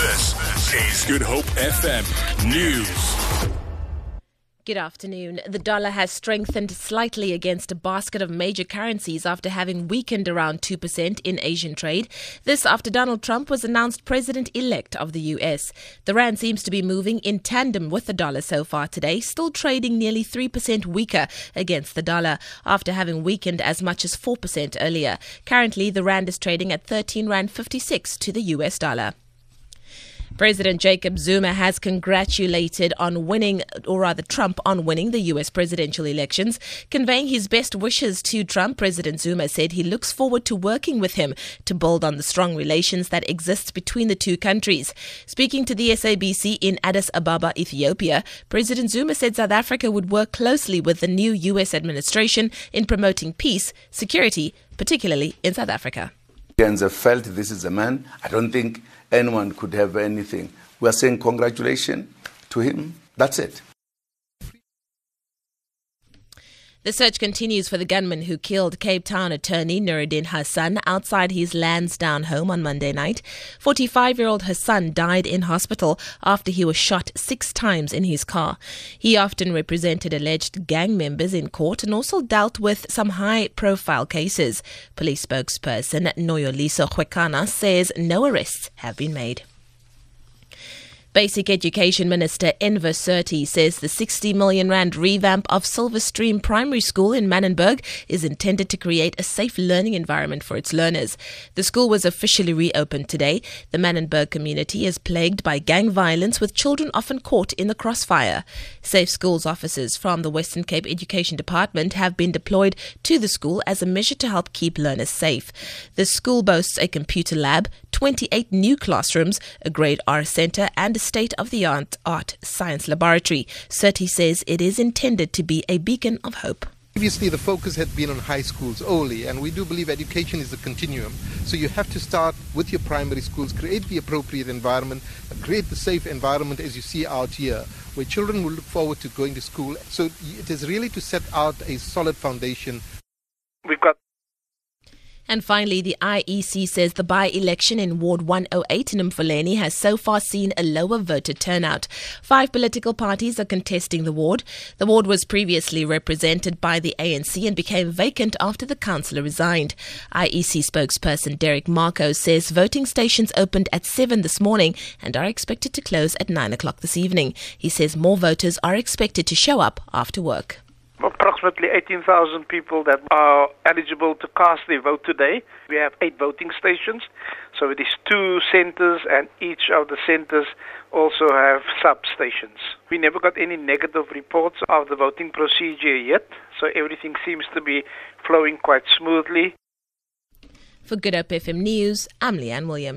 This is Good Hope FM News. Good afternoon. The dollar has strengthened slightly against a basket of major currencies after having weakened around 2% in Asian trade. This after Donald Trump was announced president elect of the US. The rand seems to be moving in tandem with the dollar so far today, still trading nearly 3% weaker against the dollar after having weakened as much as 4% earlier. Currently, the rand is trading at 13 rand 56 to the US dollar. President Jacob Zuma has congratulated on winning, or rather Trump on winning the U.S. presidential elections. Conveying his best wishes to Trump, President Zuma said he looks forward to working with him to build on the strong relations that exist between the two countries. Speaking to the SABC in Addis Ababa, Ethiopia, President Zuma said South Africa would work closely with the new U.S. administration in promoting peace, security, particularly in South Africa. Kenyans have felt this is a man. I don't think anyone could have anything. We are saying congratulations to him. That's it. The search continues for the gunman who killed Cape Town attorney Noorudien Hassan outside his Lansdowne home on Monday night. 45 year old Hassan died in hospital after he was shot six times in his car. He often represented alleged gang members in court and also dealt with some high profile cases. Police spokesperson Noloyiso Rwexana says no arrests have been made. Basic Education Minister Enver Surty says the 60 million rand revamp of Silverstream Primary School in Manenberg is intended to create a safe learning environment for its learners. The school was officially reopened today. The Manenberg community is plagued by gang violence with children often caught in the crossfire. Safe Schools officers from the Western Cape Education Department have been deployed to the school as a measure to help keep learners safe. The school boasts a computer lab, 28 new classrooms, a grade R center and state of the art art science laboratory. Surty says it is intended to be a beacon of hope. Previously, the focus had been on high schools only, and we do believe education is a continuum. So you have to start with your primary schools, create the appropriate environment, create the safe environment as you see out here, where children will look forward to going to school. So it is really to set out a solid foundation. We've got and finally, the IEC says the by election in Ward 108 in Mfuleni has so far seen a lower voter turnout. Five political parties are contesting the ward. The ward was previously represented by the ANC and became vacant after the councillor resigned. IEC spokesperson Derek Marco says voting stations opened at 7 this morning and are expected to close at 9 o'clock this evening. He says more voters are expected to show up after work approximately 18,000 people that are eligible to cast their vote today. We have eight voting stations, so it is two centers, and each of the centers also have substations. We never got any negative reports of the voting procedure yet, so everything seems to be flowing quite smoothly. For Good Hope FM News, I'm Leanne Williams.